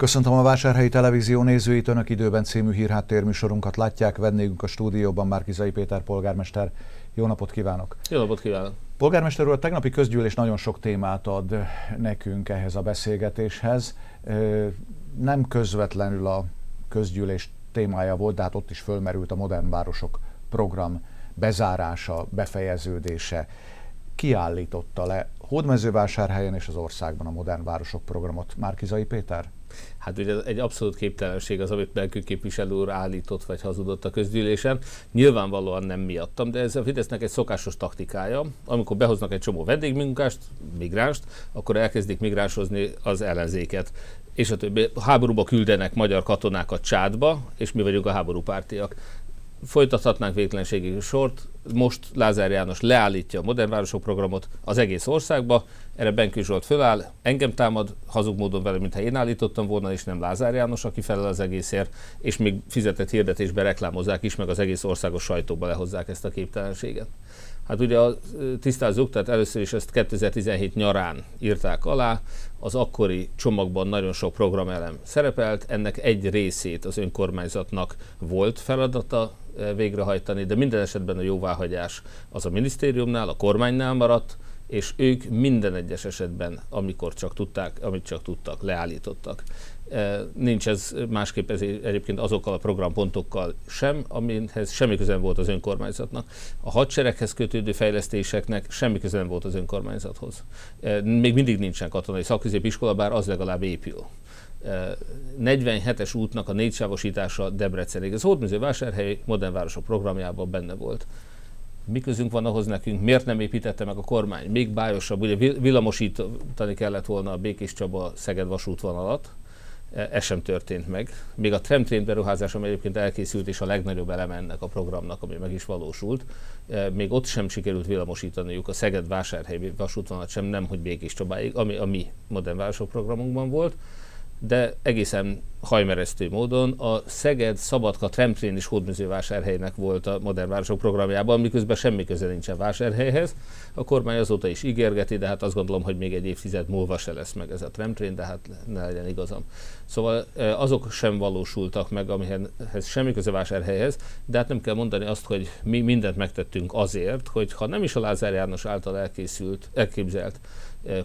Köszöntöm a Vásárhelyi Televízió nézőit, Önök időben című hírháttérműsorunkat látják. Vendégünk a stúdióban Márkizai Péter polgármester. Jó napot kívánok! Jó napot kívánok! Polgármester úr, a tegnapi közgyűlés nagyon sok témát ad nekünk ehhez a beszélgetéshez. Nem közvetlenül a közgyűlés témája volt, de hát ott is fölmerült a Modern Városok program bezárása, befejeződése. Kiállította le Hódmezővásárhelyen és az országban a Modern Városok programot Márkizai Péter? Hát ugye egy abszolút képtelenség az, amit Belkő képviselő úr állított vagy hazudott a közgyűlésen. Nyilvánvalóan nem miattam, de ez a Fidesznek egy szokásos taktikája. Amikor behoznak egy csomó vendégmunkást, migránst, akkor elkezdik migránsozni az ellenzéket. És a többi háborúba küldenek magyar katonákat csádba, és mi vagyunk a háborúpártiak folytathatnánk végtelenségig sort. Most Lázár János leállítja a Modern Városok programot az egész országba, erre Benkő Zsolt föláll, engem támad hazug módon vele, mintha én állítottam volna, és nem Lázár János, aki felel az egészért, és még fizetett hirdetésbe reklámozzák is, meg az egész országos sajtóba lehozzák ezt a képtelenséget. Hát ugye tisztázzuk, tehát először is ezt 2017 nyarán írták alá, az akkori csomagban nagyon sok programelem szerepelt, ennek egy részét az önkormányzatnak volt feladata végrehajtani, de minden esetben a jóváhagyás az a minisztériumnál, a kormánynál maradt, és ők minden egyes esetben, amikor csak tudták, amit csak tudtak, leállítottak. Nincs ez másképp ez egyébként azokkal a programpontokkal sem, amihez semmi közel volt az önkormányzatnak. A hadsereghez kötődő fejlesztéseknek semmi közel volt az önkormányzathoz. Még mindig nincsen katonai szakközépiskola, bár az legalább épül. 47-es útnak a négysávosítása Debrecenig. Ez Hódműző-Vásárhely modern városok programjában benne volt. Mi közünk van ahhoz nekünk, miért nem építette meg a kormány? Még bájosabb, ugye villamosítani kellett volna a Békés Csaba Szeged vasútvonalat, e, ez sem történt meg. Még a tramtrain beruházás, ami egyébként elkészült, és a legnagyobb eleme ennek a programnak, ami meg is valósult, e, még ott sem sikerült villamosítaniuk a Szeged-Vásárhely vasútvonalat sem, nem hogy Békés Csabáig, ami a mi modern városok programunkban volt de egészen hajmeresztő módon a Szeged Szabadka Tramtrain is hódműzővásárhelynek volt a Modern Városok programjában, miközben semmi köze nincsen vásárhelyhez. A kormány azóta is ígérgeti, de hát azt gondolom, hogy még egy évtized múlva se lesz meg ez a Tramtrain, de hát ne legyen igazam. Szóval azok sem valósultak meg, amihez semmi köze vásárhelyhez, de hát nem kell mondani azt, hogy mi mindent megtettünk azért, hogy ha nem is a Lázár János által elkészült, elképzelt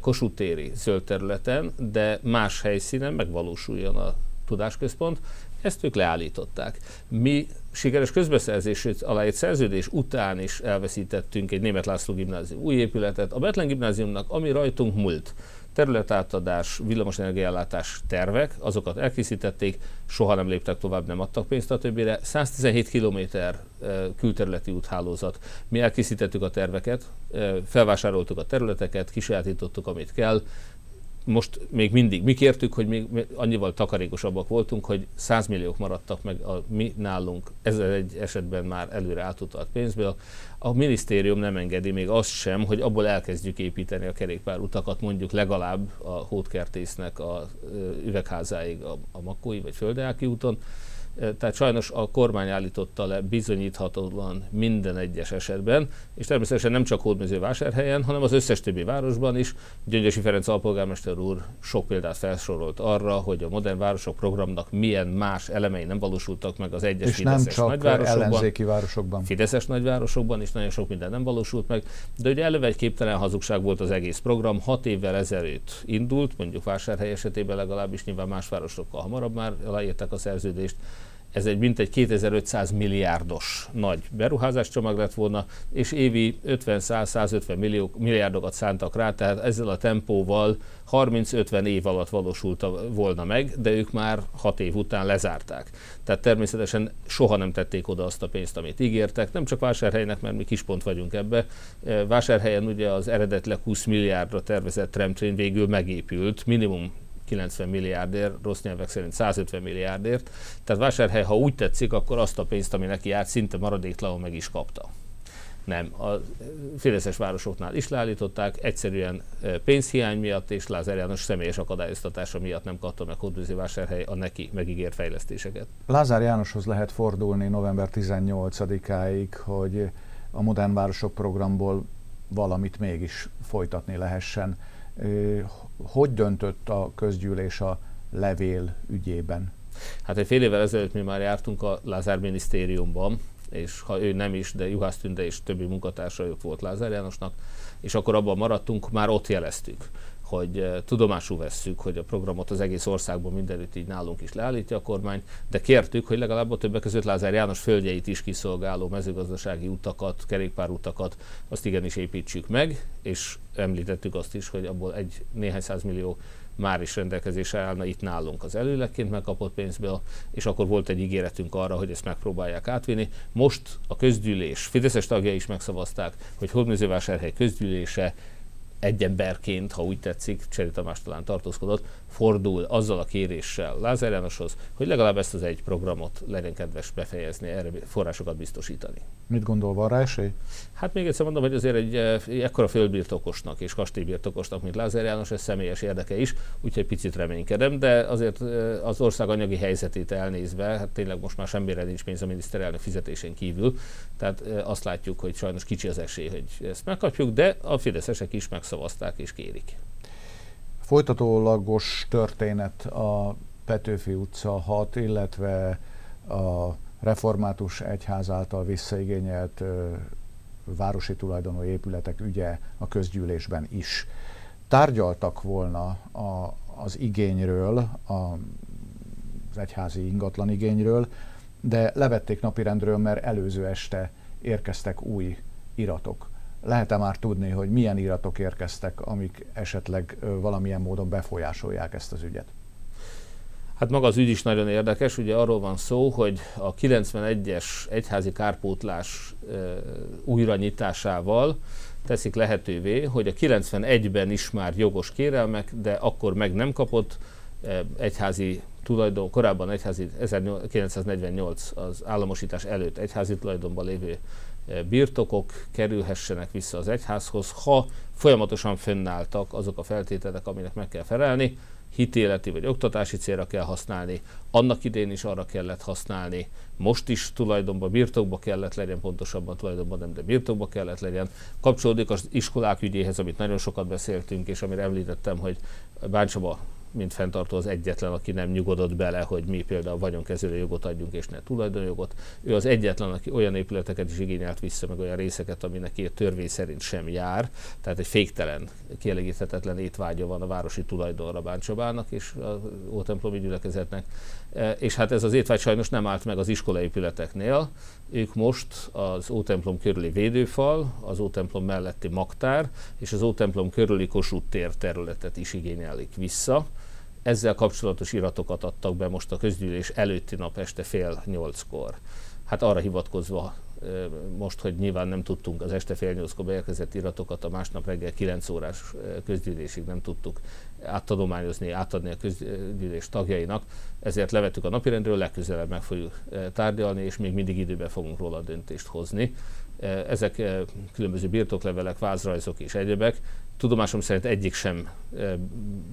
Kossuth téri zöld területen, de más helyszínen megvalósuljon a tudásközpont, ezt ők leállították. Mi sikeres közbeszerzését aláírt szerződés után is elveszítettünk egy német László gimnázium új épületet. A Betlen gimnáziumnak, ami rajtunk múlt, területátadás, villamosenergiállátás tervek, azokat elkészítették, soha nem léptek tovább, nem adtak pénzt a többire. 117 km külterületi úthálózat. Mi elkészítettük a terveket, felvásároltuk a területeket, kisajátítottuk, amit kell, most még mindig, mi kértük, hogy még annyival takarékosabbak voltunk, hogy 100 milliók maradtak meg a mi nálunk, ez egy esetben már előre átutalt pénzből. A minisztérium nem engedi még azt sem, hogy abból elkezdjük építeni a kerékpárutakat, mondjuk legalább a hótkertésznek a üvegházáig a, a Makói vagy Földeáki úton, tehát sajnos a kormány állította le bizonyíthatatlan minden egyes esetben, és természetesen nem csak Hódmezővásárhelyen, hanem az összes többi városban is. Gyöngyösi Ferenc alpolgármester úr sok példát felsorolt arra, hogy a modern városok programnak milyen más elemei nem valósultak meg az egyes és Fideszes nem csak nagyvárosokban. ellenzéki városokban. Fideszes nagyvárosokban is nagyon sok minden nem valósult meg, de ugye eleve egy képtelen hazugság volt az egész program. Hat évvel ezelőtt indult, mondjuk Vásárhely esetében legalábbis nyilván más városokkal hamarabb már aláírták a szerződést, ez egy mintegy 2500 milliárdos nagy beruházás csomag lett volna, és évi 50-100-150 millió, milliárdokat szántak rá, tehát ezzel a tempóval 30-50 év alatt valósult volna meg, de ők már 6 év után lezárták. Tehát természetesen soha nem tették oda azt a pénzt, amit ígértek, nem csak vásárhelynek, mert mi kispont vagyunk ebbe. Vásárhelyen ugye az eredetleg 20 milliárdra tervezett tramtrain végül megépült, minimum 90 milliárdért, rossz nyelvek szerint 150 milliárdért. Tehát vásárhely, ha úgy tetszik, akkor azt a pénzt, ami neki járt, szinte maradéktalanul meg is kapta. Nem, a Fideszes városoknál is leállították, egyszerűen pénzhiány miatt és Lázár János személyes akadályoztatása miatt nem kapta meg Hódműzi vásárhely a neki megígért fejlesztéseket. Lázár Jánoshoz lehet fordulni november 18-áig, hogy a Modern Városok programból valamit mégis folytatni lehessen hogy döntött a közgyűlés a levél ügyében? Hát egy fél évvel ezelőtt mi már jártunk a Lázár minisztériumban, és ha ő nem is, de Juhász Tünde és többi munkatársa volt Lázár Jánosnak, és akkor abban maradtunk, már ott jeleztük, hogy eh, tudomásul vesszük, hogy a programot az egész országban mindenütt így nálunk is leállítja a kormány, de kértük, hogy legalább a többek között Lázár János földjeit is kiszolgáló mezőgazdasági utakat, kerékpárutakat, azt igenis építsük meg, és említettük azt is, hogy abból egy néhány millió már is rendelkezésre állna itt nálunk az előleként megkapott pénzből, és akkor volt egy ígéretünk arra, hogy ezt megpróbálják átvinni. Most a közgyűlés, Fideszes tagjai is megszavazták, hogy Hódműzővásárhely közgyűlése egy emberként, ha úgy tetszik, Cseri Tamás talán tartózkodott, fordul azzal a kéréssel Lázár Jánoshoz, hogy legalább ezt az egy programot legyen kedves befejezni, erre forrásokat biztosítani. Mit gondol, van rá esély? Hát még egyszer mondom, hogy azért egy ekkora földbirtokosnak és kastélybirtokosnak, mint Lázár János, ez személyes érdeke is, úgyhogy picit reménykedem, de azért az ország anyagi helyzetét elnézve, hát tényleg most már semmire nincs pénz a miniszterelnök fizetésén kívül, tehát azt látjuk, hogy sajnos kicsi az esély, hogy ezt megkapjuk, de a fideszesek is megszavazták és kérik. Folytatólagos történet a Petőfi utca 6, illetve a református egyház által visszaigényelt városi tulajdonú épületek ügye a közgyűlésben is. Tárgyaltak volna a, az igényről, a, az egyházi ingatlan igényről, de levették napirendről, mert előző este érkeztek új iratok. Lehet-e már tudni, hogy milyen iratok érkeztek, amik esetleg valamilyen módon befolyásolják ezt az ügyet? Hát maga az ügy is nagyon érdekes, ugye arról van szó, hogy a 91-es egyházi kárpótlás e, újranyitásával teszik lehetővé, hogy a 91-ben is már jogos kérelmek, de akkor meg nem kapott e, egyházi tulajdon, korábban egyházi 1948 az államosítás előtt egyházi tulajdonban lévő birtokok kerülhessenek vissza az egyházhoz, ha folyamatosan fönnálltak azok a feltételek, aminek meg kell felelni, hitéleti vagy oktatási célra kell használni, annak idén is arra kellett használni, most is tulajdonban, birtokba kellett legyen, pontosabban tulajdonban nem, de birtokba kellett legyen. Kapcsolódik az iskolák ügyéhez, amit nagyon sokat beszéltünk, és amire említettem, hogy Báncsaba mint fenntartó az egyetlen, aki nem nyugodott bele, hogy mi például vagyonkezelő jogot adjunk és ne tulajdonjogot. Ő az egyetlen, aki olyan épületeket is igényelt vissza, meg olyan részeket, ami neki törvény szerint sem jár. Tehát egy féktelen, kielégíthetetlen étvágya van a városi tulajdonra Báncsabának és a Ótemplomi gyülekezetnek. E, és hát ez az étvágy sajnos nem állt meg az iskolaépületeknél. Ők most az Ótemplom körüli védőfal, az Ótemplom melletti magtár és az Ótemplom körüli Kossuth tér területet is igényelik vissza ezzel kapcsolatos iratokat adtak be most a közgyűlés előtti nap este fél nyolckor. Hát arra hivatkozva most, hogy nyilván nem tudtunk az este fél nyolckor beérkezett iratokat a másnap reggel 9 órás közgyűlésig nem tudtuk áttadományozni, átadni a közgyűlés tagjainak, ezért levettük a napirendről, legközelebb meg fogjuk tárgyalni, és még mindig időben fogunk róla döntést hozni. Ezek különböző birtoklevelek, vázrajzok és egyebek. Tudomásom szerint egyik sem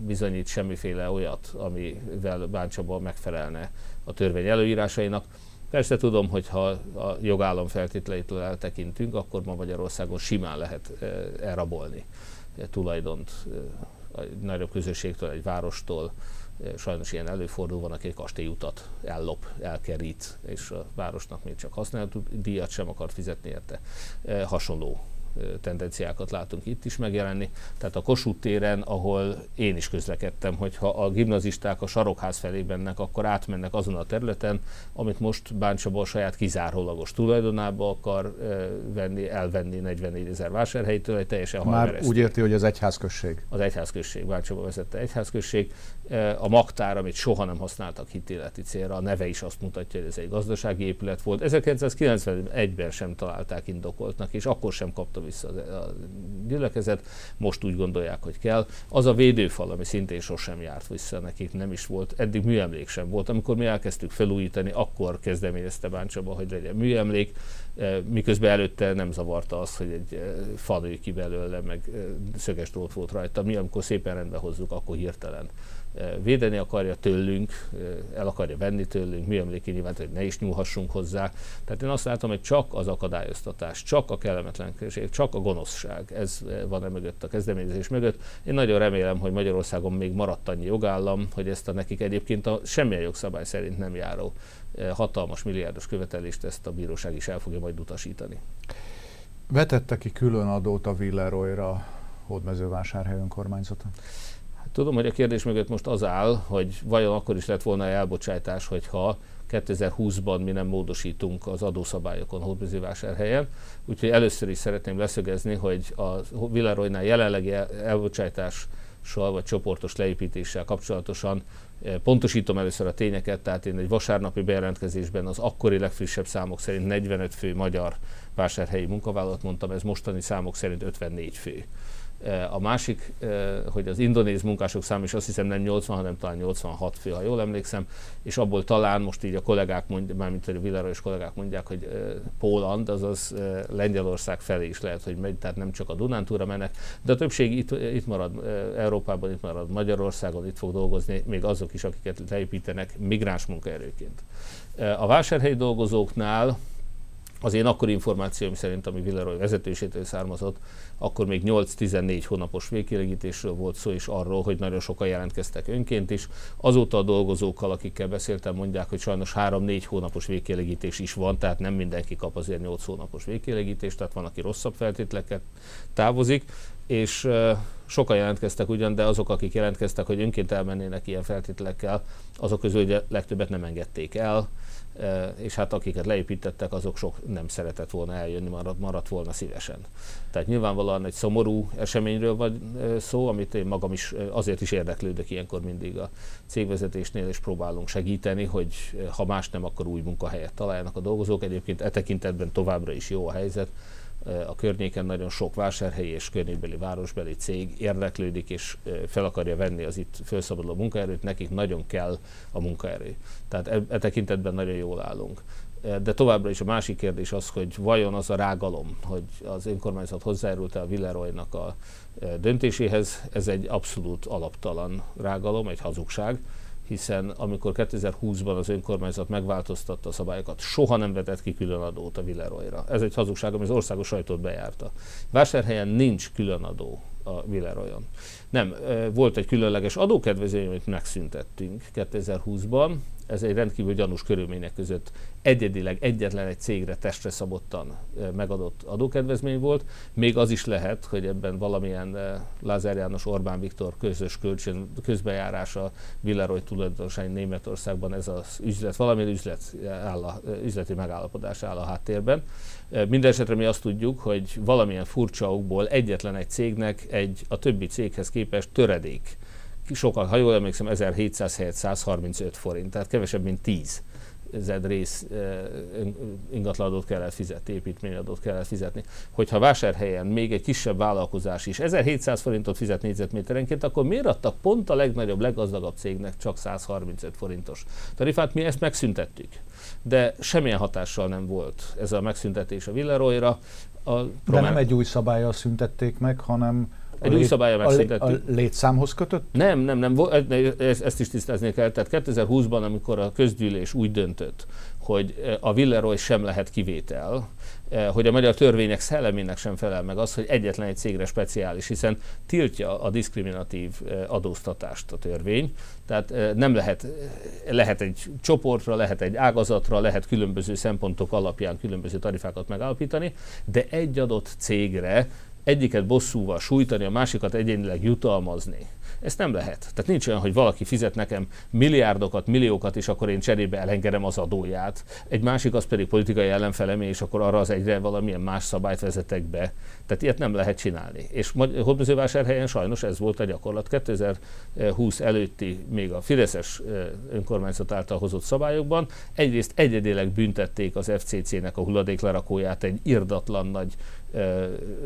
bizonyít semmiféle olyat, amivel Báncsaba megfelelne a törvény előírásainak. Persze tudom, hogy ha a jogállam feltételeitől eltekintünk, akkor ma Magyarországon simán lehet elrabolni tulajdont egy nagyobb közösségtől, egy várostól, sajnos ilyen előfordul, van, aki egy kastélyutat ellop, elkerít, és a városnak még csak használható díjat sem akar fizetni érte. Hasonló tendenciákat látunk itt is megjelenni. Tehát a Kossuth téren, ahol én is közlekedtem, hogyha a gimnazisták a sarokház felé mennek, akkor átmennek azon a területen, amit most Báncsaba saját kizárólagos tulajdonába akar venni, elvenni 44 ezer vásárhelytől, egy teljesen Már úgy érti, hogy az egyházközség. Az egyházközség, Báncsaba vezette egyházközség. A magtár, amit soha nem használtak hitéleti célra, a neve is azt mutatja, hogy ez egy gazdasági épület volt. 1991-ben sem találták indokoltnak, és akkor sem kapta vissza a gyülekezet, most úgy gondolják, hogy kell. Az a védőfal, ami szintén sosem járt vissza, nekik nem is volt, eddig műemlék sem volt. Amikor mi elkezdtük felújítani, akkor kezdeményezte Báncsaba, hogy legyen műemlék, e, miközben előtte nem zavarta az, hogy egy e, fa nő ki belőle, meg e, szöges drót volt rajta. Mi, amikor szépen rendbe hozzuk, akkor hirtelen védeni akarja tőlünk, el akarja venni tőlünk, műemléki nyilván, hogy ne is nyúlhassunk hozzá. Tehát én azt látom, hogy csak az akadályoztatás, csak a kellemetlenség, csak a gonoszság. Ez van e mögött, a kezdeményezés mögött. Én nagyon remélem, hogy Magyarországon még maradt annyi jogállam, hogy ezt a nekik egyébként a semmilyen jogszabály szerint nem járó hatalmas milliárdos követelést ezt a bíróság is el fogja majd utasítani. Vetette ki külön adót a Villeroyra Hódmezővásárhely önkormányzata? Tudom, hogy a kérdés mögött most az áll, hogy vajon akkor is lett volna elbocsátás, hogyha 2020-ban mi nem módosítunk az adószabályokon Hódmezővásárhelyen. Úgyhogy először is szeretném leszögezni, hogy a Villaroynál jelenlegi elbocsátással vagy csoportos leépítéssel kapcsolatosan eh, Pontosítom először a tényeket, tehát én egy vasárnapi bejelentkezésben az akkori legfrissebb számok szerint 45 fő magyar vásárhelyi munkavállalat mondtam, ez mostani számok szerint 54 fő. A másik, hogy az indonéz munkások szám is azt hiszem nem 80, hanem talán 86 fő, ha jól emlékszem, és abból talán most így a kollégák mondják, mármint a Villaros kollégák mondják, hogy Póland, azaz Lengyelország felé is lehet, hogy megy, tehát nem csak a Dunántúra mennek, de a többség itt, itt marad Európában, itt marad Magyarországon, itt fog dolgozni, még azok is, akiket leépítenek migráns munkaerőként. A vásárhelyi dolgozóknál az én akkori információim szerint, ami Villeroy vezetősétől származott, akkor még 8-14 hónapos végkielégítésről volt szó, és arról, hogy nagyon sokan jelentkeztek önként is. Azóta a dolgozókkal, akikkel beszéltem, mondják, hogy sajnos 3-4 hónapos végkielégítés is van, tehát nem mindenki kap azért 8 hónapos végkielégítést, tehát van, aki rosszabb feltételeket távozik, és sokan jelentkeztek ugyan, de azok, akik jelentkeztek, hogy önként elmennének ilyen feltételekkel, azok közül ugye legtöbbet nem engedték el, és hát akiket leépítettek, azok sok nem szeretett volna eljönni, maradt, maradt volna szívesen. Tehát nyilvánvalóan egy szomorú eseményről van szó, amit én magam is azért is érdeklődök ilyenkor mindig a cégvezetésnél, és próbálunk segíteni, hogy ha más nem, akkor új munkahelyet találjanak a dolgozók. Egyébként e tekintetben továbbra is jó a helyzet a környéken nagyon sok vásárhelyi és környékbeli városbeli cég érdeklődik és fel akarja venni az itt felszabaduló munkaerőt, nekik nagyon kell a munkaerő. Tehát e, e tekintetben nagyon jól állunk. De továbbra is a másik kérdés az, hogy vajon az a rágalom, hogy az önkormányzat hozzájárult a Villeroynak a döntéséhez, ez egy abszolút alaptalan rágalom, egy hazugság hiszen amikor 2020-ban az önkormányzat megváltoztatta a szabályokat, soha nem vetett ki külön adót a Villeroyra. Ez egy hazugság, ami az országos sajtót bejárta. Vásárhelyen nincs külön adó a Villeroyon. Nem, volt egy különleges adókedvezmény, amit megszüntettünk 2020-ban, ez egy rendkívül gyanús körülmények között egyedileg egyetlen egy cégre testre szabottan megadott adókedvezmény volt. Még az is lehet, hogy ebben valamilyen Lázár János Orbán Viktor közös kölcsön, közbejárása Villeroy tulajdonosány Németországban ez az üzlet, valamilyen üzlet áll a, üzleti megállapodás áll a háttérben. Mindenesetre mi azt tudjuk, hogy valamilyen furcsa okból egyetlen egy cégnek egy a többi céghez képest töredék sokkal, ha jól emlékszem, 1700 helyett 135 forint, tehát kevesebb, mint 10 zed rész ingatlanadót kellett fizetni, építményadót kellett fizetni. Hogyha vásárhelyen még egy kisebb vállalkozás is 1700 forintot fizet négyzetméterenként, akkor miért adtak pont a legnagyobb, leggazdagabb cégnek csak 135 forintos tarifát? Mi ezt megszüntettük. De semmilyen hatással nem volt ez a megszüntetés a Villeroyra. A De nem egy új szabályjal szüntették meg, hanem egy új szabálya megszüntettük. A létszámhoz kötött? Nem, nem, nem, ezt is tisztázni kell. Tehát 2020-ban, amikor a közgyűlés úgy döntött, hogy eh, a Villeroy sem lehet kivétel, eh, hogy a magyar törvények szellemének sem felel meg az, hogy egyetlen egy cégre speciális, hiszen tiltja a diszkriminatív eh, adóztatást a törvény, tehát nem lehet, lehet egy csoportra, lehet egy ágazatra, lehet különböző szempontok alapján különböző tarifákat megállapítani, de egy adott cégre egyiket bosszúval sújtani, a másikat egyénileg jutalmazni. Ezt nem lehet. Tehát nincs olyan, hogy valaki fizet nekem milliárdokat, milliókat, és akkor én cserébe elengedem az adóját. Egy másik az pedig politikai ellenfelem, és akkor arra az egyre valamilyen más szabályt vezetek be. Tehát ilyet nem lehet csinálni. És Hódmezővásárhelyen sajnos ez volt a gyakorlat. 2020 előtti, még a Fideszes önkormányzat által hozott szabályokban egyrészt egyedileg büntették az FCC-nek a hulladéklerakóját egy irdatlan nagy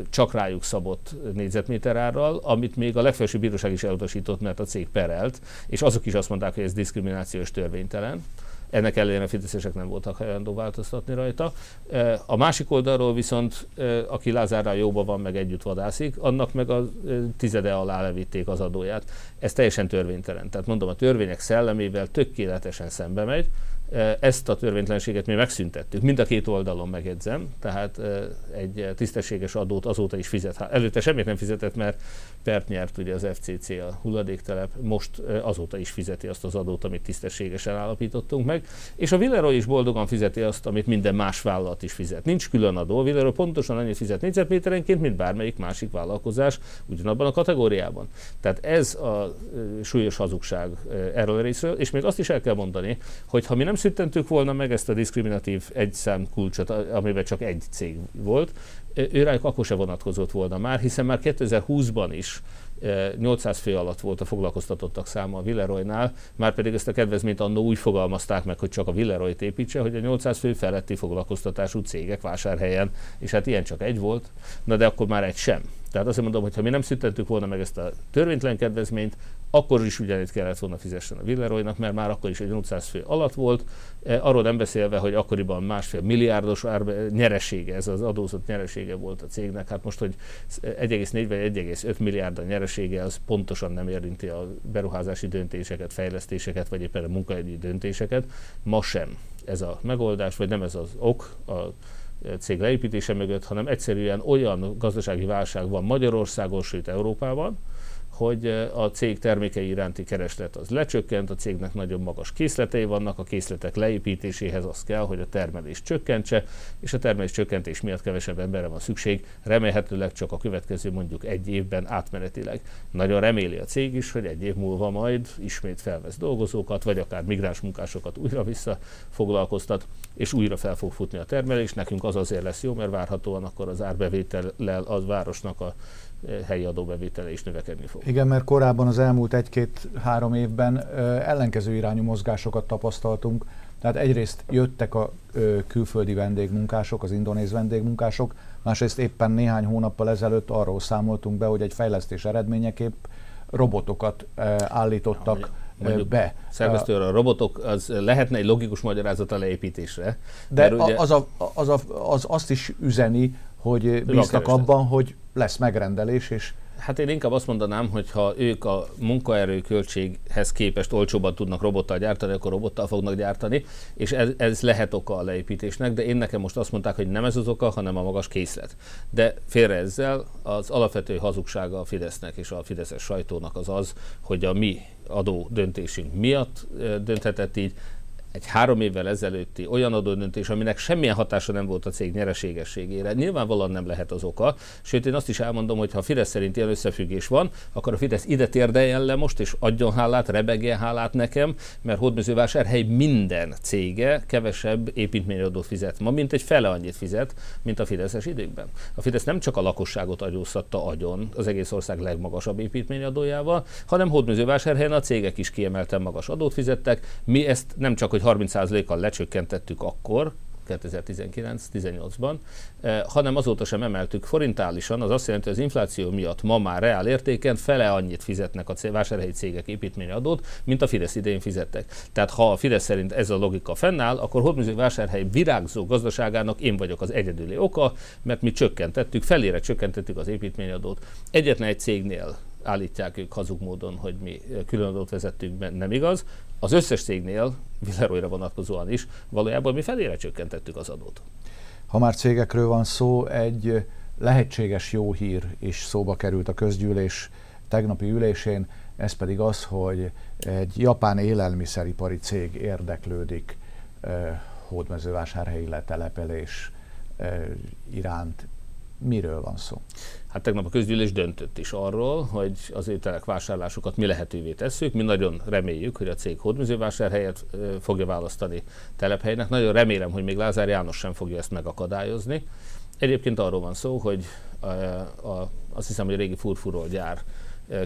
csak rájuk szabott négyzetméterárral, amit még a legfelsőbb bíróság is elutasított, mert a cég perelt, és azok is azt mondták, hogy ez diszkriminációs törvénytelen. Ennek ellenére a fideszesek nem voltak hajlandó változtatni rajta. A másik oldalról viszont, aki Lázárral jóban van, meg együtt vadászik, annak meg a tizede alá levitték az adóját. Ez teljesen törvénytelen. Tehát mondom, a törvények szellemével tökéletesen szembe megy, Ezt a törvénytlenséget mi megszüntettük, mind a két oldalon megjegyzem, tehát egy tisztességes adót azóta is fizet. Előtte semmit nem fizetett, mert pert nyert ugye az FCC a hulladéktelep, most azóta is fizeti azt az adót, amit tisztességesen állapítottunk meg, és a Villeroy is boldogan fizeti azt, amit minden más vállalat is fizet. Nincs külön adó, a Villeroy pontosan annyit fizet négyzetméterenként, mint bármelyik másik vállalkozás ugyanabban a kategóriában. Tehát ez a súlyos hazugság erről részről, és még azt is el kell mondani, hogy ha mi nem szüntentük volna meg ezt a diszkriminatív egyszám kulcsot, amiben csak egy cég volt, őrájuk akkor se vonatkozott volna már, hiszen már 2020-ban is 800 fő alatt volt a foglalkoztatottak száma a Villeroynál, már pedig ezt a kedvezményt annó úgy fogalmazták meg, hogy csak a Villeroyt építse, hogy a 800 fő feletti foglalkoztatású cégek vásárhelyen, és hát ilyen csak egy volt, na de akkor már egy sem. Tehát azt mondom, hogy ha mi nem szüntettük volna meg ezt a törvénytelen kedvezményt, akkor is ugyanitt kellett volna fizessen a Villeroynak, mert már akkor is egy 800 fő alatt volt, e, arról nem beszélve, hogy akkoriban másfél milliárdos árbe, nyeresége, ez az adózott nyeresége volt a cégnek, hát most, hogy 1,4 vagy 1,5 milliárd a nyeresége, az pontosan nem érinti a beruházási döntéseket, fejlesztéseket, vagy éppen a munkahogyi döntéseket, ma sem ez a megoldás, vagy nem ez az ok, a cég leépítése mögött, hanem egyszerűen olyan gazdasági válság van Magyarországon, sőt Európában, hogy a cég termékei iránti kereslet az lecsökkent, a cégnek nagyon magas készletei vannak, a készletek leépítéséhez az kell, hogy a termelés csökkentse, és a termelés csökkentés miatt kevesebb emberre van szükség, remélhetőleg csak a következő mondjuk egy évben átmenetileg. Nagyon reméli a cég is, hogy egy év múlva majd ismét felvesz dolgozókat, vagy akár migráns munkásokat újra visszafoglalkoztat, és újra fel fog futni a termelés. Nekünk az azért lesz jó, mert várhatóan akkor az árbevétellel az városnak a helyi adóbevétele is növekedni fog. Igen, mert korábban az elmúlt egy-két-három évben ellenkező irányú mozgásokat tapasztaltunk. Tehát egyrészt jöttek a külföldi vendégmunkások, az indonéz vendégmunkások, másrészt éppen néhány hónappal ezelőtt arról számoltunk be, hogy egy fejlesztés eredményeképp robotokat állítottak Mondjuk be. Szerkesztőr, a robotok, az lehetne egy logikus magyarázat a leépítésre. De ugye... az, a, az, a, az azt is üzeni, hogy bíznak abban, hogy lesz megrendelés, és Hát én inkább azt mondanám, hogy ha ők a munkaerő költséghez képest olcsóbban tudnak robottal gyártani, akkor robottal fognak gyártani, és ez, ez lehet oka a leépítésnek, de én nekem most azt mondták, hogy nem ez az oka, hanem a magas készlet. De félre ezzel az alapvető hazugsága a Fidesznek és a Fideszes sajtónak az az, hogy a mi adó döntésünk miatt dönthetett így, egy három évvel ezelőtti olyan adódöntés, aminek semmilyen hatása nem volt a cég nyereségességére, nyilvánvalóan nem lehet az oka. Sőt, én azt is elmondom, hogy ha a Fidesz szerint ilyen összefüggés van, akkor a Fidesz ide térdeljen le most, és adjon hálát, rebegjen hálát nekem, mert Hódmezővásárhely minden cége kevesebb építményadót fizet ma, mint egy fele annyit fizet, mint a Fideszes időkben. A Fidesz nem csak a lakosságot adóztatta agyon az egész ország legmagasabb építményadójával, hanem Hódmezővásárhelyen a cégek is kiemelten magas adót fizettek. Mi ezt nem csak, hogy 30%-kal lecsökkentettük akkor, 2019-18-ban, eh, hanem azóta sem emeltük forintálisan, az azt jelenti, hogy az infláció miatt ma már reál értéken fele annyit fizetnek a vásárhelyi cégek építményadót, mint a Fidesz idején fizettek. Tehát ha a Fidesz szerint ez a logika fennáll, akkor Hormuzsi vásárhely virágzó gazdaságának én vagyok az egyedüli oka, mert mi csökkentettük, felére csökkentettük az építményadót. Egyetlen egy cégnél állítják ők hazug módon, hogy mi különadót vezettünk, nem igaz. Az összes cégnél, Villeroyra vonatkozóan is, valójában mi felére csökkentettük az adót. Ha már cégekről van szó, egy lehetséges jó hír is szóba került a közgyűlés tegnapi ülésén, ez pedig az, hogy egy japán élelmiszeripari cég érdeklődik eh, hódmezővásárhelyi letelepelés eh, iránt. Miről van szó? Hát tegnap a közgyűlés döntött is arról, hogy az ételek vásárlásukat mi lehetővé tesszük. Mi nagyon reméljük, hogy a cég hódműzővásárhelyet fogja választani telephelynek. Nagyon remélem, hogy még Lázár János sem fogja ezt megakadályozni. Egyébként arról van szó, hogy a, a, azt hiszem, hogy a régi furfurol gyár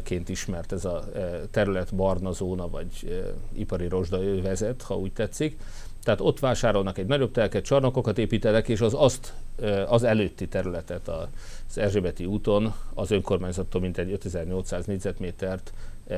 ként ismert ez a terület barna zóna, vagy ipari rozsda vezet, ha úgy tetszik. Tehát ott vásárolnak egy nagyobb telket, csarnokokat építenek, és az azt az előtti területet az Erzsébeti úton az önkormányzattól mintegy 5800 négyzetmétert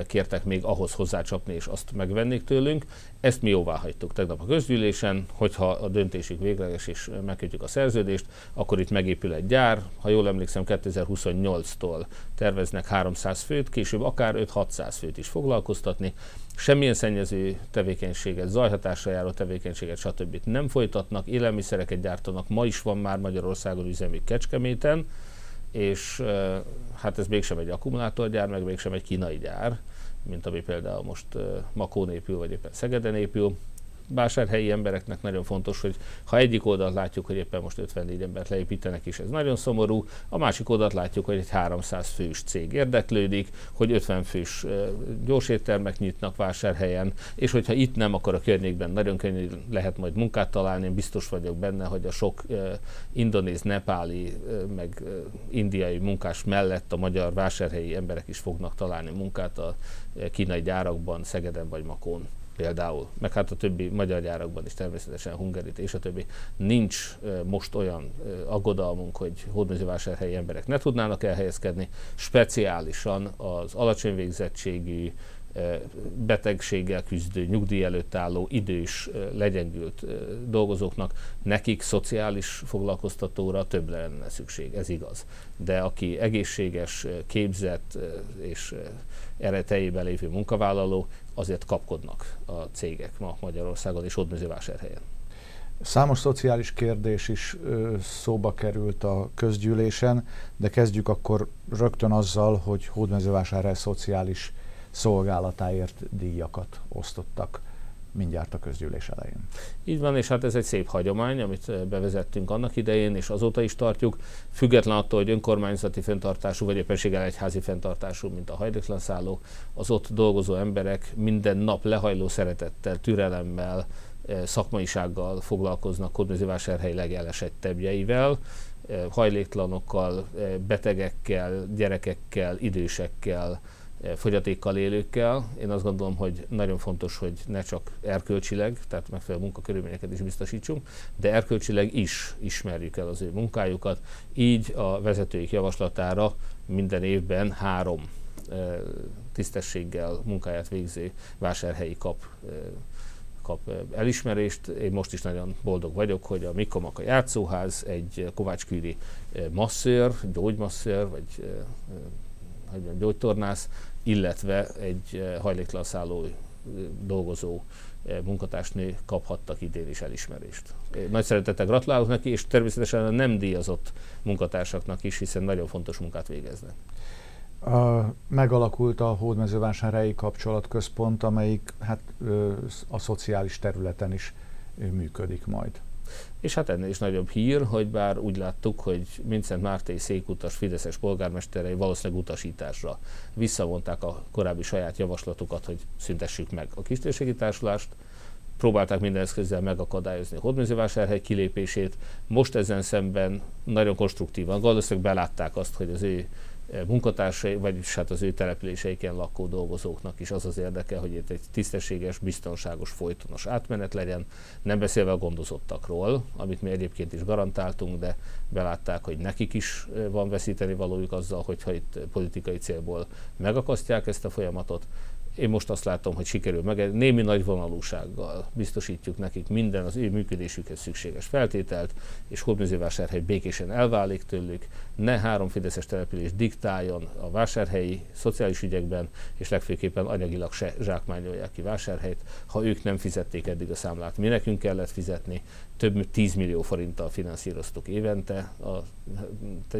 kértek még ahhoz hozzácsapni és azt megvennék tőlünk. Ezt mi jóvá hagytuk tegnap a közgyűlésen, hogyha a döntésük végleges és megkötjük a szerződést, akkor itt megépül egy gyár, ha jól emlékszem 2028-tól terveznek 300 főt, később akár 5-600 főt is foglalkoztatni. Semmilyen szennyező tevékenységet, zajhatásra járó tevékenységet, stb. nem folytatnak, élelmiszereket gyártanak, ma is van már Magyarországon üzemük Kecskeméten, és hát ez mégsem egy akkumulátorgyár, meg mégsem egy kínai gyár, mint ami például most Makón épül, vagy éppen Szegeden épül, vásárhelyi embereknek nagyon fontos, hogy ha egyik oldalt látjuk, hogy éppen most 54 embert leépítenek is, ez nagyon szomorú, a másik oldalt látjuk, hogy egy 300 fős cég érdeklődik, hogy 50 fős gyorséttermek nyitnak vásárhelyen, és hogyha itt nem, akkor a környékben nagyon könnyű lehet majd munkát találni, én biztos vagyok benne, hogy a sok indonéz, nepáli, meg indiai munkás mellett a magyar vásárhelyi emberek is fognak találni munkát a kínai gyárakban, Szegeden vagy Makón például, meg hát a többi magyar gyárakban is természetesen Hungarit és a többi. Nincs most olyan aggodalmunk, hogy hódmezővásárhelyi emberek ne tudnának elhelyezkedni, speciálisan az alacsony végzettségű, betegséggel küzdő, nyugdíj előtt álló, idős, legyengült dolgozóknak, nekik szociális foglalkoztatóra több lenne szükség, ez igaz. De aki egészséges, képzett és erre teljében lévő munkavállaló, azért kapkodnak a cégek ma Magyarországon és Hódmezővásárhelyen. Számos szociális kérdés is ö, szóba került a közgyűlésen, de kezdjük akkor rögtön azzal, hogy Hódmezővásárhely szociális szolgálatáért díjakat osztottak mindjárt a közgyűlés elején. Így van, és hát ez egy szép hagyomány, amit eh, bevezettünk annak idején, és azóta is tartjuk, független attól, hogy önkormányzati fenntartású, vagy éppenséggel egyházi fenntartású, mint a hajléktalan szállók, az ott dolgozó emberek minden nap lehajló szeretettel, türelemmel, eh, szakmaisággal foglalkoznak Kodmezővásárhely legelesettebbjeivel, eh, hajléktalanokkal, betegekkel, gyerekekkel, idősekkel, fogyatékkal élőkkel. Én azt gondolom, hogy nagyon fontos, hogy ne csak erkölcsileg, tehát megfelelő munkakörülményeket is biztosítsunk, de erkölcsileg is ismerjük el az ő munkájukat. Így a vezetőik javaslatára minden évben három tisztességgel munkáját végző vásárhelyi kap kap elismerést. Én most is nagyon boldog vagyok, hogy a Mikomaka játszóház egy Kovács Küri masszőr, gyógymasszőr, vagy hogy gyógytornász illetve egy eh, hajléktalan szálló eh, dolgozó eh, munkatársnő kaphattak idén is elismerést. Nagy szeretettel gratulálok neki, és természetesen a nem díjazott munkatársaknak is, hiszen nagyon fontos munkát végeznek. Megalakult a Hódmezővásárhelyi Kapcsolatközpont, amelyik hát, a szociális területen is működik majd. És hát ennél is nagyobb hír, hogy bár úgy láttuk, hogy Vincent Márté székutas Fideszes polgármesterei valószínűleg utasításra visszavonták a korábbi saját javaslatukat, hogy szüntessük meg a kistérségi társulást, próbálták minden eszközzel megakadályozni a hódműzővásárhely kilépését. Most ezen szemben nagyon konstruktívan, valószínűleg belátták azt, hogy az ő munkatársai, vagyis hát az ő településeiken lakó dolgozóknak is az az érdeke, hogy itt egy tisztességes, biztonságos, folytonos átmenet legyen, nem beszélve a gondozottakról, amit mi egyébként is garantáltunk, de belátták, hogy nekik is van veszíteni valójuk azzal, hogyha itt politikai célból megakasztják ezt a folyamatot, én most azt látom, hogy sikerül meg, némi nagy vonalúsággal biztosítjuk nekik minden az ő működésükhez szükséges feltételt, és Hódműzővásárhely békésen elválik tőlük, ne három fideszes település diktáljon a vásárhelyi szociális ügyekben, és legfőképpen anyagilag se zsákmányolják ki vásárhelyt, ha ők nem fizették eddig a számlát. Mi nekünk kellett fizetni, több mint 10 millió forinttal finanszíroztuk évente a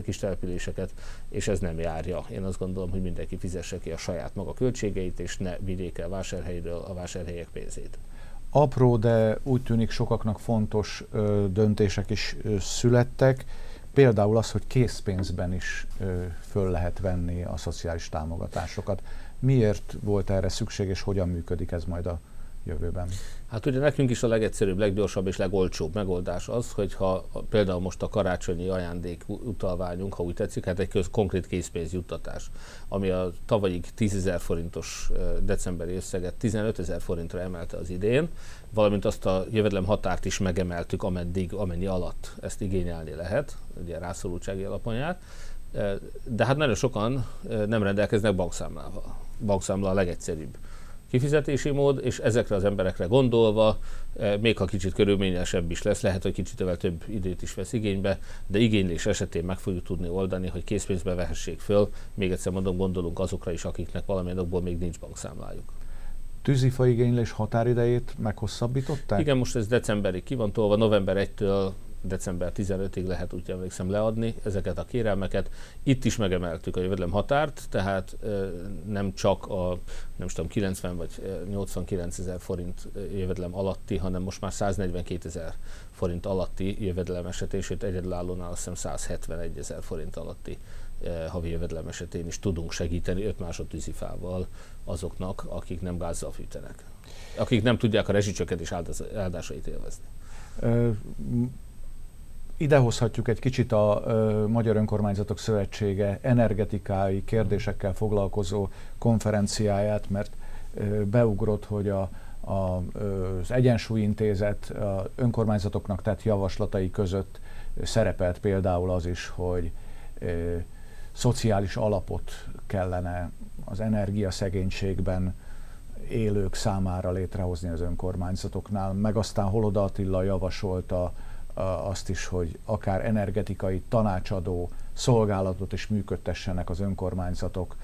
kis településeket, és ez nem járja. Én azt gondolom, hogy mindenki fizesse ki a saját maga költségeit, és ne vigyék el vásárhelyről a vásárhelyek pénzét. Apró, de úgy tűnik sokaknak fontos ö, döntések is ö, születtek. Például az, hogy készpénzben is ö, föl lehet venni a szociális támogatásokat. Miért volt erre szükség, és hogyan működik ez majd a jövőben? Hát ugye nekünk is a legegyszerűbb, leggyorsabb és legolcsóbb megoldás az, hogyha például most a karácsonyi ajándék utalványunk, ha úgy tetszik, hát egy köz, konkrét készpénzjuttatás, ami a tavalyig 10 ezer forintos decemberi összeget 15 ezer forintra emelte az idén, valamint azt a jövedelem határt is megemeltük, ameddig, amennyi alatt ezt igényelni lehet, ugye rászorultsági alapanyát, de hát nagyon sokan nem rendelkeznek bankszámlával. Bankszámla a legegyszerűbb kifizetési mód, és ezekre az emberekre gondolva, eh, még ha kicsit körülményesebb is lesz, lehet, hogy kicsit több időt is vesz igénybe, de igénylés esetén meg fogjuk tudni oldani, hogy készpénzbe vehessék föl. Még egyszer mondom, gondolunk azokra is, akiknek valamilyen okból még nincs bankszámlájuk. tűzifaigénylés határidejét meghosszabbították? Igen, most ez decemberig ki van tolva, november 1-től december 15-ig lehet úgy emlékszem leadni ezeket a kérelmeket. Itt is megemeltük a jövedelem határt, tehát nem csak a nem tudom, 90 vagy 89 ezer forint jövedelem alatti, hanem most már 142 ezer forint alatti jövedelem sőt egyedülállónál azt hiszem 171 ezer forint alatti havi jövedelem esetén is tudunk segíteni 5 másodtűzifával azoknak, akik nem gázzal fűtenek. Akik nem tudják a rezsicsökkentés áldásait élvezni. Idehozhatjuk egy kicsit a ö, Magyar Önkormányzatok Szövetsége energetikai kérdésekkel foglalkozó konferenciáját, mert ö, beugrott, hogy a, a, az Egyensúlyintézet a önkormányzatoknak tett javaslatai között szerepelt például az is, hogy ö, szociális alapot kellene az energiaszegénységben élők számára létrehozni az önkormányzatoknál, meg aztán Holoda Attila javasolta azt is, hogy akár energetikai tanácsadó szolgálatot is működtessenek az önkormányzatok.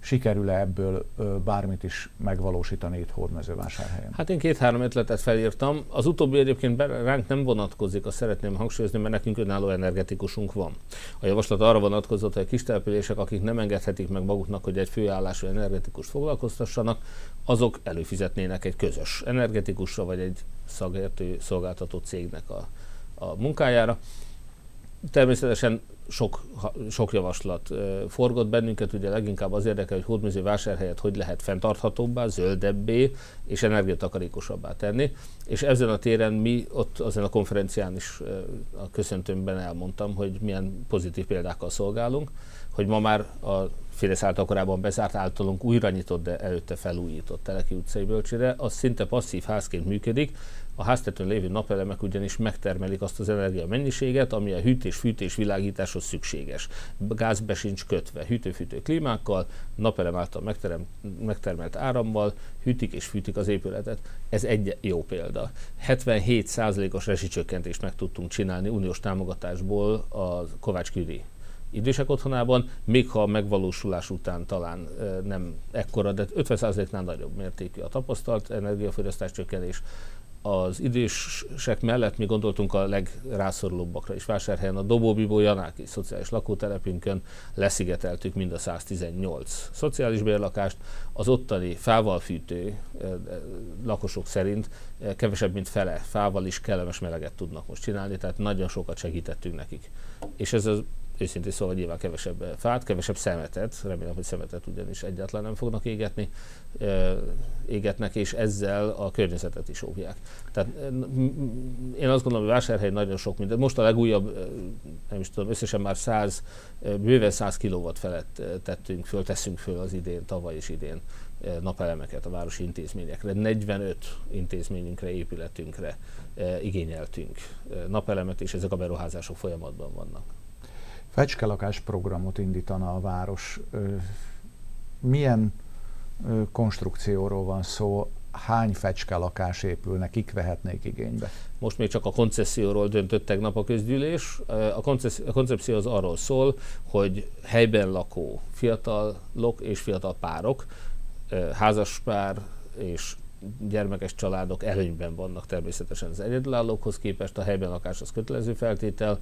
Sikerül-e ebből bármit is megvalósítani itt Hódmezővásárhelyen? Hát én két-három ötletet felírtam. Az utóbbi egyébként ránk nem vonatkozik, azt szeretném hangsúlyozni, mert nekünk önálló energetikusunk van. A javaslat arra vonatkozott, hogy a kis települések, akik nem engedhetik meg maguknak, hogy egy főállású energetikus foglalkoztassanak, azok előfizetnének egy közös energetikusra, vagy egy szakértő szolgáltató cégnek a, a munkájára. Természetesen sok, sok javaslat forgott bennünket, ugye leginkább az érdekel, hogy hódműző vásárhelyet hogy lehet fenntarthatóbbá, zöldebbé és energiatakarékosabbá tenni. És ezen a téren mi ott azon a konferencián is a köszöntőmben elmondtam, hogy milyen pozitív példákkal szolgálunk, hogy ma már a Fidesz által korábban bezárt általunk újra nyitott, de előtte felújított Teleki utcai bölcsére, az szinte passzív házként működik, a háztetőn lévő napelemek ugyanis megtermelik azt az energia mennyiséget, ami a hűtés, fűtés, világításhoz szükséges. Gázbe sincs kötve, hűtő-fűtő klímákkal, napelem által megterem, megtermelt árammal hűtik és fűtik az épületet. Ez egy jó példa. 77%-os rezsicsökkentést meg tudtunk csinálni uniós támogatásból a Kovács Küri idősek otthonában, még ha a megvalósulás után talán nem ekkora, de 50%-nál nagyobb mértékű a tapasztalt energiafogyasztás csökkenés. Az idősek mellett mi gondoltunk a legrászorulóbbakra is. Vásárhelyen a Dobóbibó Janáki szociális lakótelepünkön leszigeteltük mind a 118 szociális bérlakást. Az ottani fával fűtő lakosok szerint kevesebb, mint fele fával is kellemes meleget tudnak most csinálni, tehát nagyon sokat segítettünk nekik. És ez az őszintén szóval nyilván kevesebb fát, kevesebb szemetet, remélem, hogy szemetet ugyanis egyáltalán nem fognak égetni, égetnek, és ezzel a környezetet is óvják. Tehát én azt gondolom, hogy vásárhely nagyon sok minden. Most a legújabb, nem is tudom, összesen már 100, bőven 100 kilowatt felett tettünk föl, teszünk föl az idén, tavaly és idén napelemeket a városi intézményekre. 45 intézményünkre, épületünkre igényeltünk napelemet, és ezek a beruházások folyamatban vannak fecskelakás programot indítana a város. Milyen konstrukcióról van szó, hány fecskelakás épülne, kik vehetnék igénybe? Most még csak a koncesszióról döntött tegnap a közgyűlés. A, a koncepció az arról szól, hogy helyben lakó fiatalok és fiatal párok, házaspár és gyermekes családok előnyben vannak természetesen az egyedülállókhoz képest, a helyben lakás az kötelező feltétel,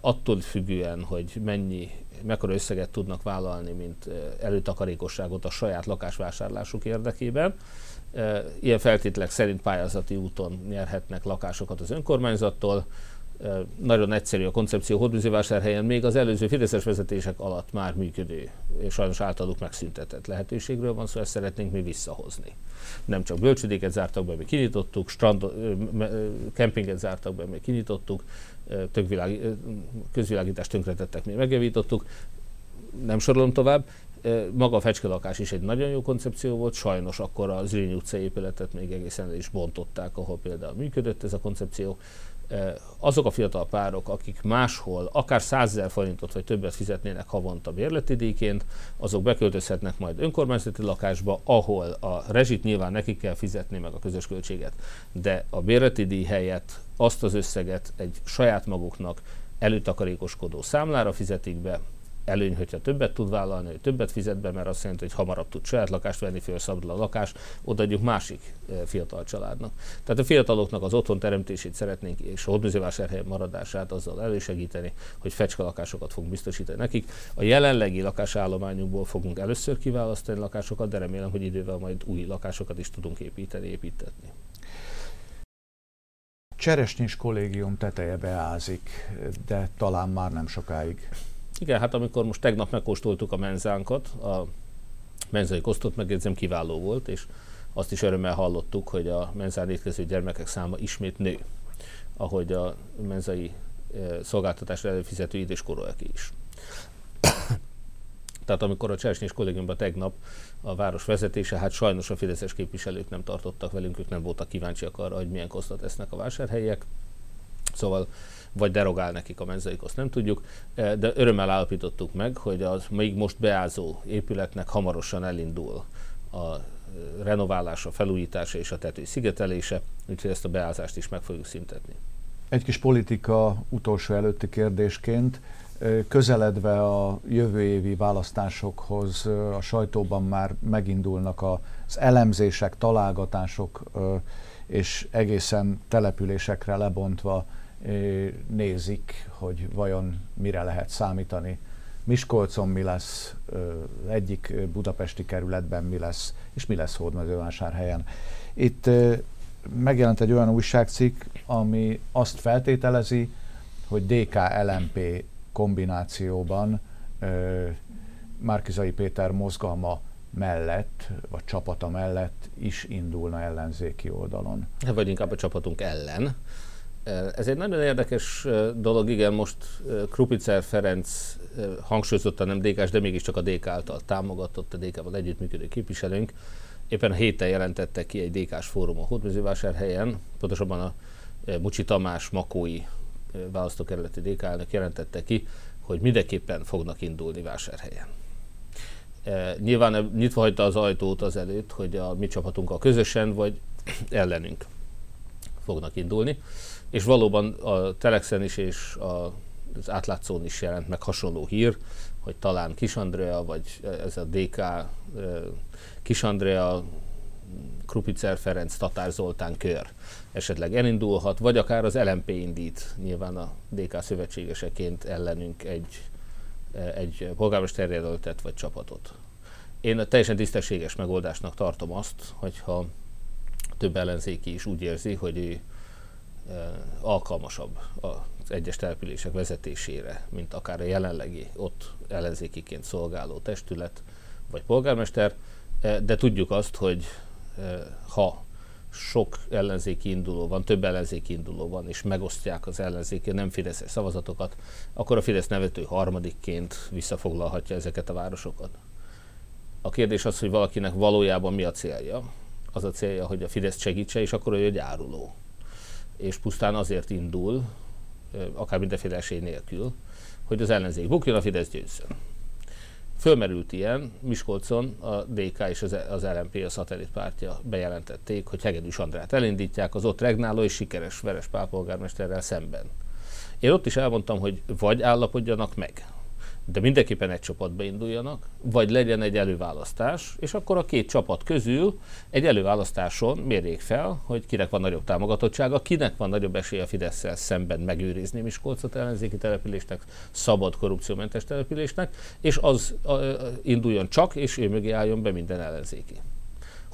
attól függően, hogy mennyi, mekkora összeget tudnak vállalni, mint előtakarékosságot a saját lakásvásárlásuk érdekében. Ilyen feltételek szerint pályázati úton nyerhetnek lakásokat az önkormányzattól, nagyon egyszerű a koncepció Hódműzővásárhelyen, még az előző Fideszes vezetések alatt már működő, és sajnos általuk megszüntetett lehetőségről van szó, szóval ezt szeretnénk mi visszahozni. Nem csak bölcsödéket zártak be, mi kinyitottuk, strand, kempinget zártak be, mi kinyitottuk, világ, közvilágítást tönkretettek, mi megjavítottuk, nem sorolom tovább. Maga a fecskelakás is egy nagyon jó koncepció volt, sajnos akkor az Zrínyi utcai épületet még egészen is bontották, ahol például működött ez a koncepció azok a fiatal párok, akik máshol akár 100 ezer forintot vagy többet fizetnének havonta bérleti díjként, azok beköltözhetnek majd önkormányzati lakásba, ahol a rezsit nyilván nekik kell fizetni meg a közös költséget, de a bérleti díj helyett azt az összeget egy saját maguknak előtakarékoskodó számlára fizetik be, előny, hogyha többet tud vállalni, hogy többet fizet be, mert azt jelenti, hogy hamarabb tud saját lakást venni, föl szabad a lakást, odaadjuk másik fiatal családnak. Tehát a fiataloknak az otthon teremtését szeretnénk, és a hódműzővásárhely maradását azzal elősegíteni, hogy fecske lakásokat fogunk biztosítani nekik. A jelenlegi lakásállományunkból fogunk először kiválasztani lakásokat, de remélem, hogy idővel majd új lakásokat is tudunk építeni, építetni. Cseresnyés kollégium teteje beázik, de talán már nem sokáig. Igen, hát amikor most tegnap megkóstoltuk a menzánkat, a menzai kosztot megjegyzem kiváló volt, és azt is örömmel hallottuk, hogy a menzán étkező gyermekek száma ismét nő, ahogy a menzai eh, szolgáltatásra előfizető időskorúak is. Tehát amikor a Cseresnyés kollégiumban tegnap a város vezetése, hát sajnos a fideszes képviselők nem tartottak velünk, ők nem voltak kíváncsiak arra, hogy milyen kosztot esznek a vásárhelyiek. Szóval vagy derogál nekik a menzeik, azt nem tudjuk, e, de örömmel állapítottuk meg, hogy az még most beázó épületnek hamarosan elindul a e, renoválása, felújítása és a tető szigetelése, úgyhogy ezt a beázást is meg fogjuk szüntetni. Egy kis politika utolsó előtti kérdésként, e, közeledve a jövő évi választásokhoz a sajtóban már megindulnak az elemzések, találgatások, és egészen településekre lebontva nézik, hogy vajon mire lehet számítani. Miskolcon mi lesz, egyik budapesti kerületben mi lesz, és mi lesz Hódmezővásárhelyen. Itt megjelent egy olyan újságcikk, ami azt feltételezi, hogy DK-LMP kombinációban Márkizai Péter mozgalma mellett, vagy csapata mellett is indulna ellenzéki oldalon. Vagy inkább a csapatunk ellen. Ez egy nagyon érdekes dolog, igen, most Krupicer Ferenc hangsúlyozottan nem dk de mégiscsak a DK által támogatott, a DK-val együttműködő képviselőnk. Éppen a héten jelentette ki egy DK-s fórum a Hódműzővásárhelyen, pontosabban a Mucsi Tamás Makói választókerületi DK elnök jelentette ki, hogy mindenképpen fognak indulni vásárhelyen. Nyilván nyitva hagyta az ajtót az előtt, hogy a mi csapatunkkal közösen vagy ellenünk fognak indulni és valóban a Telexen is és a, az átlátszón is jelent meg hasonló hír, hogy talán Kisandrea, vagy ez a DK Kisandrea, Krupicer Ferenc, Tatár Zoltán kör esetleg elindulhat, vagy akár az LMP indít nyilván a DK szövetségeseként ellenünk egy, egy polgármesterjelöltet vagy csapatot. Én teljesen tisztességes megoldásnak tartom azt, hogyha több ellenzéki is úgy érzi, hogy ő alkalmasabb az egyes települések vezetésére, mint akár a jelenlegi ott ellenzékiként szolgáló testület vagy polgármester, de tudjuk azt, hogy ha sok ellenzéki induló van, több ellenzéki induló van, és megosztják az ellenzéki nem fideszes szavazatokat, akkor a Fidesz nevető harmadikként visszafoglalhatja ezeket a városokat. A kérdés az, hogy valakinek valójában mi a célja. Az a célja, hogy a Fidesz segítse, és akkor ő egy áruló és pusztán azért indul, akár mindenféle esély nélkül, hogy az ellenzék bukjon, a Fidesz győzzön. Fölmerült ilyen, Miskolcon a DK és az, az LMP, a szatellit pártja bejelentették, hogy Hegedűs Andrát elindítják az ott regnáló és sikeres Veres pálpolgármesterrel szemben. Én ott is elmondtam, hogy vagy állapodjanak meg, de mindenképpen egy csapatba induljanak, vagy legyen egy előválasztás, és akkor a két csapat közül egy előválasztáson mérjék fel, hogy kinek van nagyobb támogatottsága, kinek van nagyobb esélye a fidesz szemben megőrizni Miskolcot ellenzéki településnek, szabad korrupciómentes településnek, és az induljon csak, és ő mögé álljon be minden ellenzéki.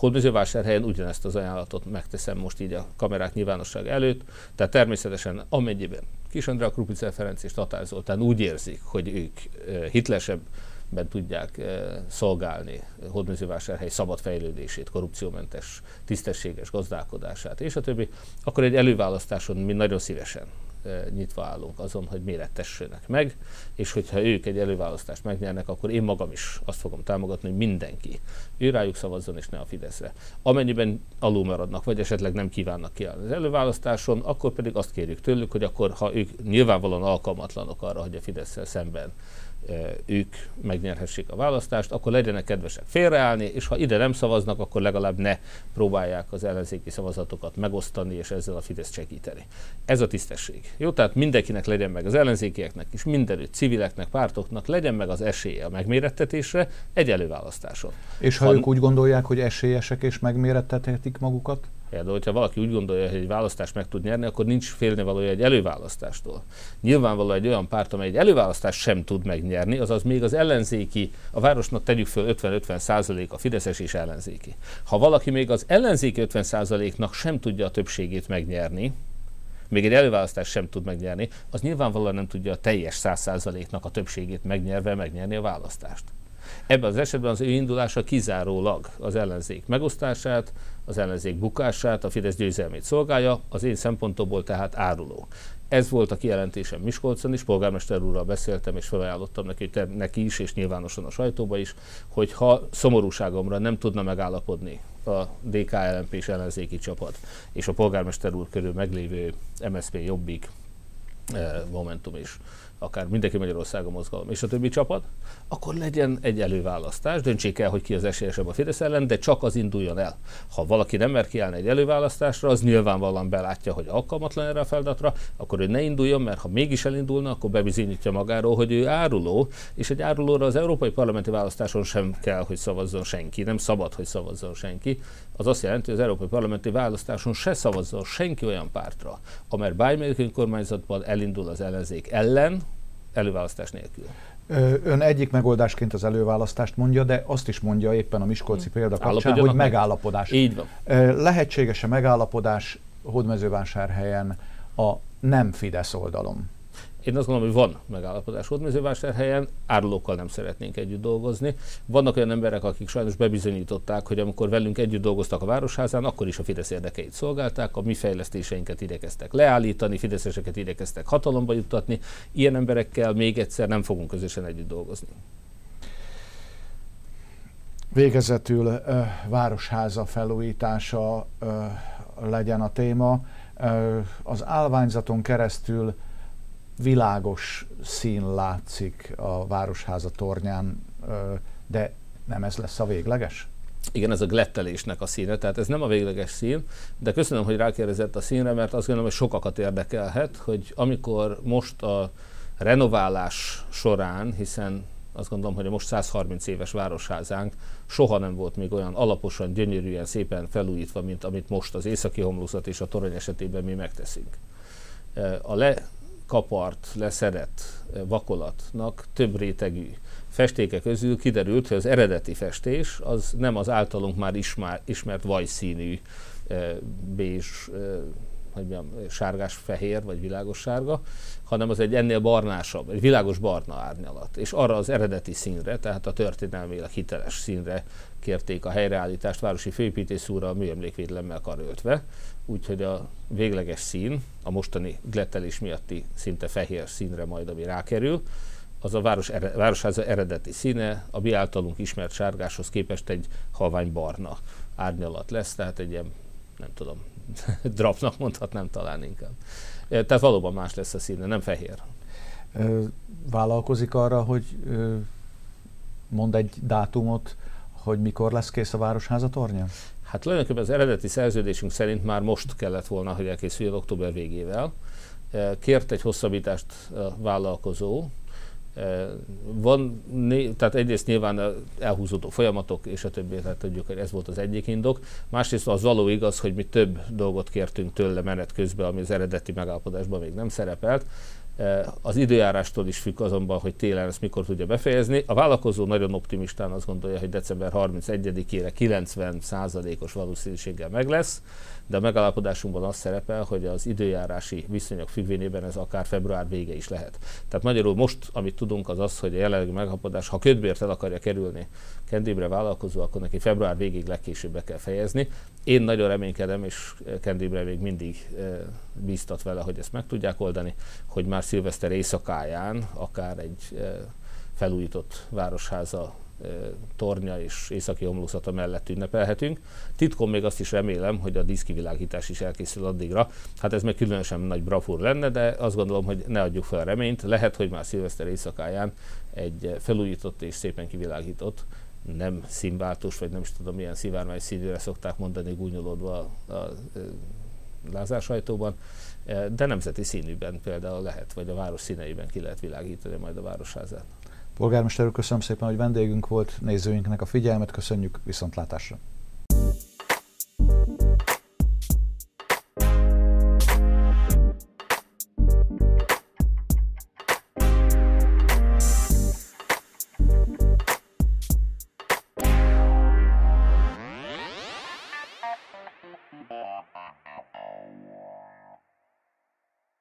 Hódmezővásárhelyen ugyanezt az ajánlatot megteszem most így a kamerák nyilvánosság előtt, tehát természetesen amennyiben Kis Andrea Krupice Ferenc és Tatár Zoltán úgy érzik, hogy ők hitlesebben tudják szolgálni Hódmezővásárhely szabad fejlődését, korrupciómentes, tisztességes gazdálkodását és a többi, akkor egy előválasztáson mi nagyon szívesen nyitva állunk azon, hogy mérettessenek meg, és hogyha ők egy előválasztást megnyernek, akkor én magam is azt fogom támogatni, hogy mindenki ő rájuk szavazzon, és ne a Fideszre. Amennyiben alul maradnak, vagy esetleg nem kívánnak kiállni az előválasztáson, akkor pedig azt kérjük tőlük, hogy akkor, ha ők nyilvánvalóan alkalmatlanok arra, hogy a fidesz szemben ők megnyerhessék a választást, akkor legyenek kedvesek félreállni, és ha ide nem szavaznak, akkor legalább ne próbálják az ellenzéki szavazatokat megosztani, és ezzel a Fidesz segíteni. Ez a tisztesség. Jó, tehát mindenkinek legyen meg az ellenzékieknek is, mindenütt civileknek, pártoknak legyen meg az esélye a megmérettetésre egy előválasztáson. És ha, ha ők úgy gondolják, hogy esélyesek és megmérettethetik magukat? De hogyha valaki úgy gondolja, hogy egy választást meg tud nyerni, akkor nincs félnivalója egy előválasztástól. Nyilvánvalóan egy olyan párt, amely egy előválasztást sem tud megnyerni, azaz még az ellenzéki, a városnak tegyük föl 50-50 százalék a Fideszes és ellenzéki. Ha valaki még az ellenzéki 50 százaléknak sem tudja a többségét megnyerni, még egy előválasztást sem tud megnyerni, az nyilvánvalóan nem tudja a teljes 100%-nak a többségét megnyerve megnyerni a választást. Ebben az esetben az ő indulása kizárólag az ellenzék megosztását, az ellenzék bukását, a Fidesz győzelmét szolgálja, az én szempontomból tehát áruló. Ez volt a kijelentésem Miskolcon is, polgármester úrral beszéltem, és felajánlottam neki, te, neki is, és nyilvánosan a sajtóba is, hogy ha szomorúságomra nem tudna megállapodni a DK-LMP és ellenzéki csapat, és a polgármester úr körül meglévő MSZP Jobbik eh, Momentum is akár mindenki Magyarországon mozgalom, és a többi csapat, akkor legyen egy előválasztás, döntsék el, hogy ki az esélyesebb a Fidesz ellen, de csak az induljon el. Ha valaki nem mer kiállni egy előválasztásra, az nyilvánvalóan belátja, hogy alkalmatlan erre a feladatra, akkor ő ne induljon, mert ha mégis elindulna, akkor bebizonyítja magáról, hogy ő áruló, és egy árulóra az európai parlamenti választáson sem kell, hogy szavazzon senki, nem szabad, hogy szavazzon senki. Az azt jelenti, hogy az európai parlamenti választáson se szavazzon senki olyan pártra, amely bármelyik önkormányzatban elindul az ellenzék ellen, előválasztás nélkül. Ön egyik megoldásként az előválasztást mondja, de azt is mondja éppen a Miskolci hmm. példa kapcsán, hogy megállapodás. Így van. Lehetséges-e megállapodás Hódmezővásárhelyen a nem Fidesz oldalon? Én azt gondolom, hogy van megállapodás Hódmezővásárhelyen, árulókkal nem szeretnénk együtt dolgozni. Vannak olyan emberek, akik sajnos bebizonyították, hogy amikor velünk együtt dolgoztak a Városházán, akkor is a Fidesz érdekeit szolgálták, a mi fejlesztéseinket idekeztek leállítani, fideszeseket idekeztek hatalomba juttatni. Ilyen emberekkel még egyszer nem fogunk közösen együtt dolgozni. Végezetül Városháza felújítása legyen a téma. Az állványzaton keresztül világos szín látszik a Városháza tornyán, de nem ez lesz a végleges? Igen, ez a glettelésnek a színe, tehát ez nem a végleges szín, de köszönöm, hogy rákérdezett a színre, mert azt gondolom, hogy sokakat érdekelhet, hogy amikor most a renoválás során, hiszen azt gondolom, hogy a most 130 éves városházánk soha nem volt még olyan alaposan, gyönyörűen, szépen felújítva, mint amit most az északi homlózat és a torony esetében mi megteszünk. A le kapart, leszedett vakolatnak több rétegű festéke közül kiderült, hogy az eredeti festés az nem az általunk már ismert, ismert vajszínű e, bézs, e, hogy mondjam, sárgás-fehér vagy világos sárga, hanem az egy ennél barnásabb, egy világos barna árnyalat. És arra az eredeti színre, tehát a történelmileg hiteles színre kérték a helyreállítást városi főépítész úrra a műemlékvédelemmel karöltve, úgyhogy a végleges szín, a mostani glettelés miatti szinte fehér színre majd, ami rákerül, az a város ere, városháza eredeti színe, a mi általunk ismert sárgáshoz képest egy halvány barna árnyalat lesz, tehát egy ilyen, nem tudom, drapnak mondhatnám talán inkább. Tehát valóban más lesz a színe, nem fehér. Vállalkozik arra, hogy mond egy dátumot, hogy mikor lesz kész a Városháza tornya? Hát tulajdonképpen az eredeti szerződésünk szerint már most kellett volna, hogy elkészüljön október végével. Kért egy hosszabbítást a vállalkozó, van, tehát egyrészt nyilván elhúzódó folyamatok, és a többi, tehát tudjuk, hogy ez volt az egyik indok. Másrészt az való igaz, hogy mi több dolgot kértünk tőle menet közben, ami az eredeti megállapodásban még nem szerepelt. Az időjárástól is függ azonban, hogy télen ezt mikor tudja befejezni. A vállalkozó nagyon optimistán azt gondolja, hogy december 31-ére 90%-os valószínűséggel meg lesz de a megállapodásunkban az szerepel, hogy az időjárási viszonyok függvényében ez akár február vége is lehet. Tehát magyarul most, amit tudunk, az az, hogy a jelenlegi megállapodás, ha ködbért el akarja kerülni Kendébre vállalkozó, akkor neki február végig legkésőbb be kell fejezni. Én nagyon reménykedem, és Kendébre még mindig e, bíztat vele, hogy ezt meg tudják oldani, hogy már szilveszter éjszakáján akár egy e, felújított városháza tornya és északi homlózata mellett ünnepelhetünk. Titkon még azt is remélem, hogy a díszkivilágítás is elkészül addigra. Hát ez meg különösen nagy brafúr lenne, de azt gondolom, hogy ne adjuk fel a reményt. Lehet, hogy már szilveszter éjszakáján egy felújított és szépen kivilágított nem színváltós, vagy nem is tudom milyen szivárvány színűre szokták mondani gúnyolódva a, a Lázár sajtóban, de nemzeti színűben például lehet, vagy a város színeiben ki lehet világítani majd a városházát. Polgármester úr, köszönöm szépen, hogy vendégünk volt, nézőinknek a figyelmet, köszönjük viszontlátásra!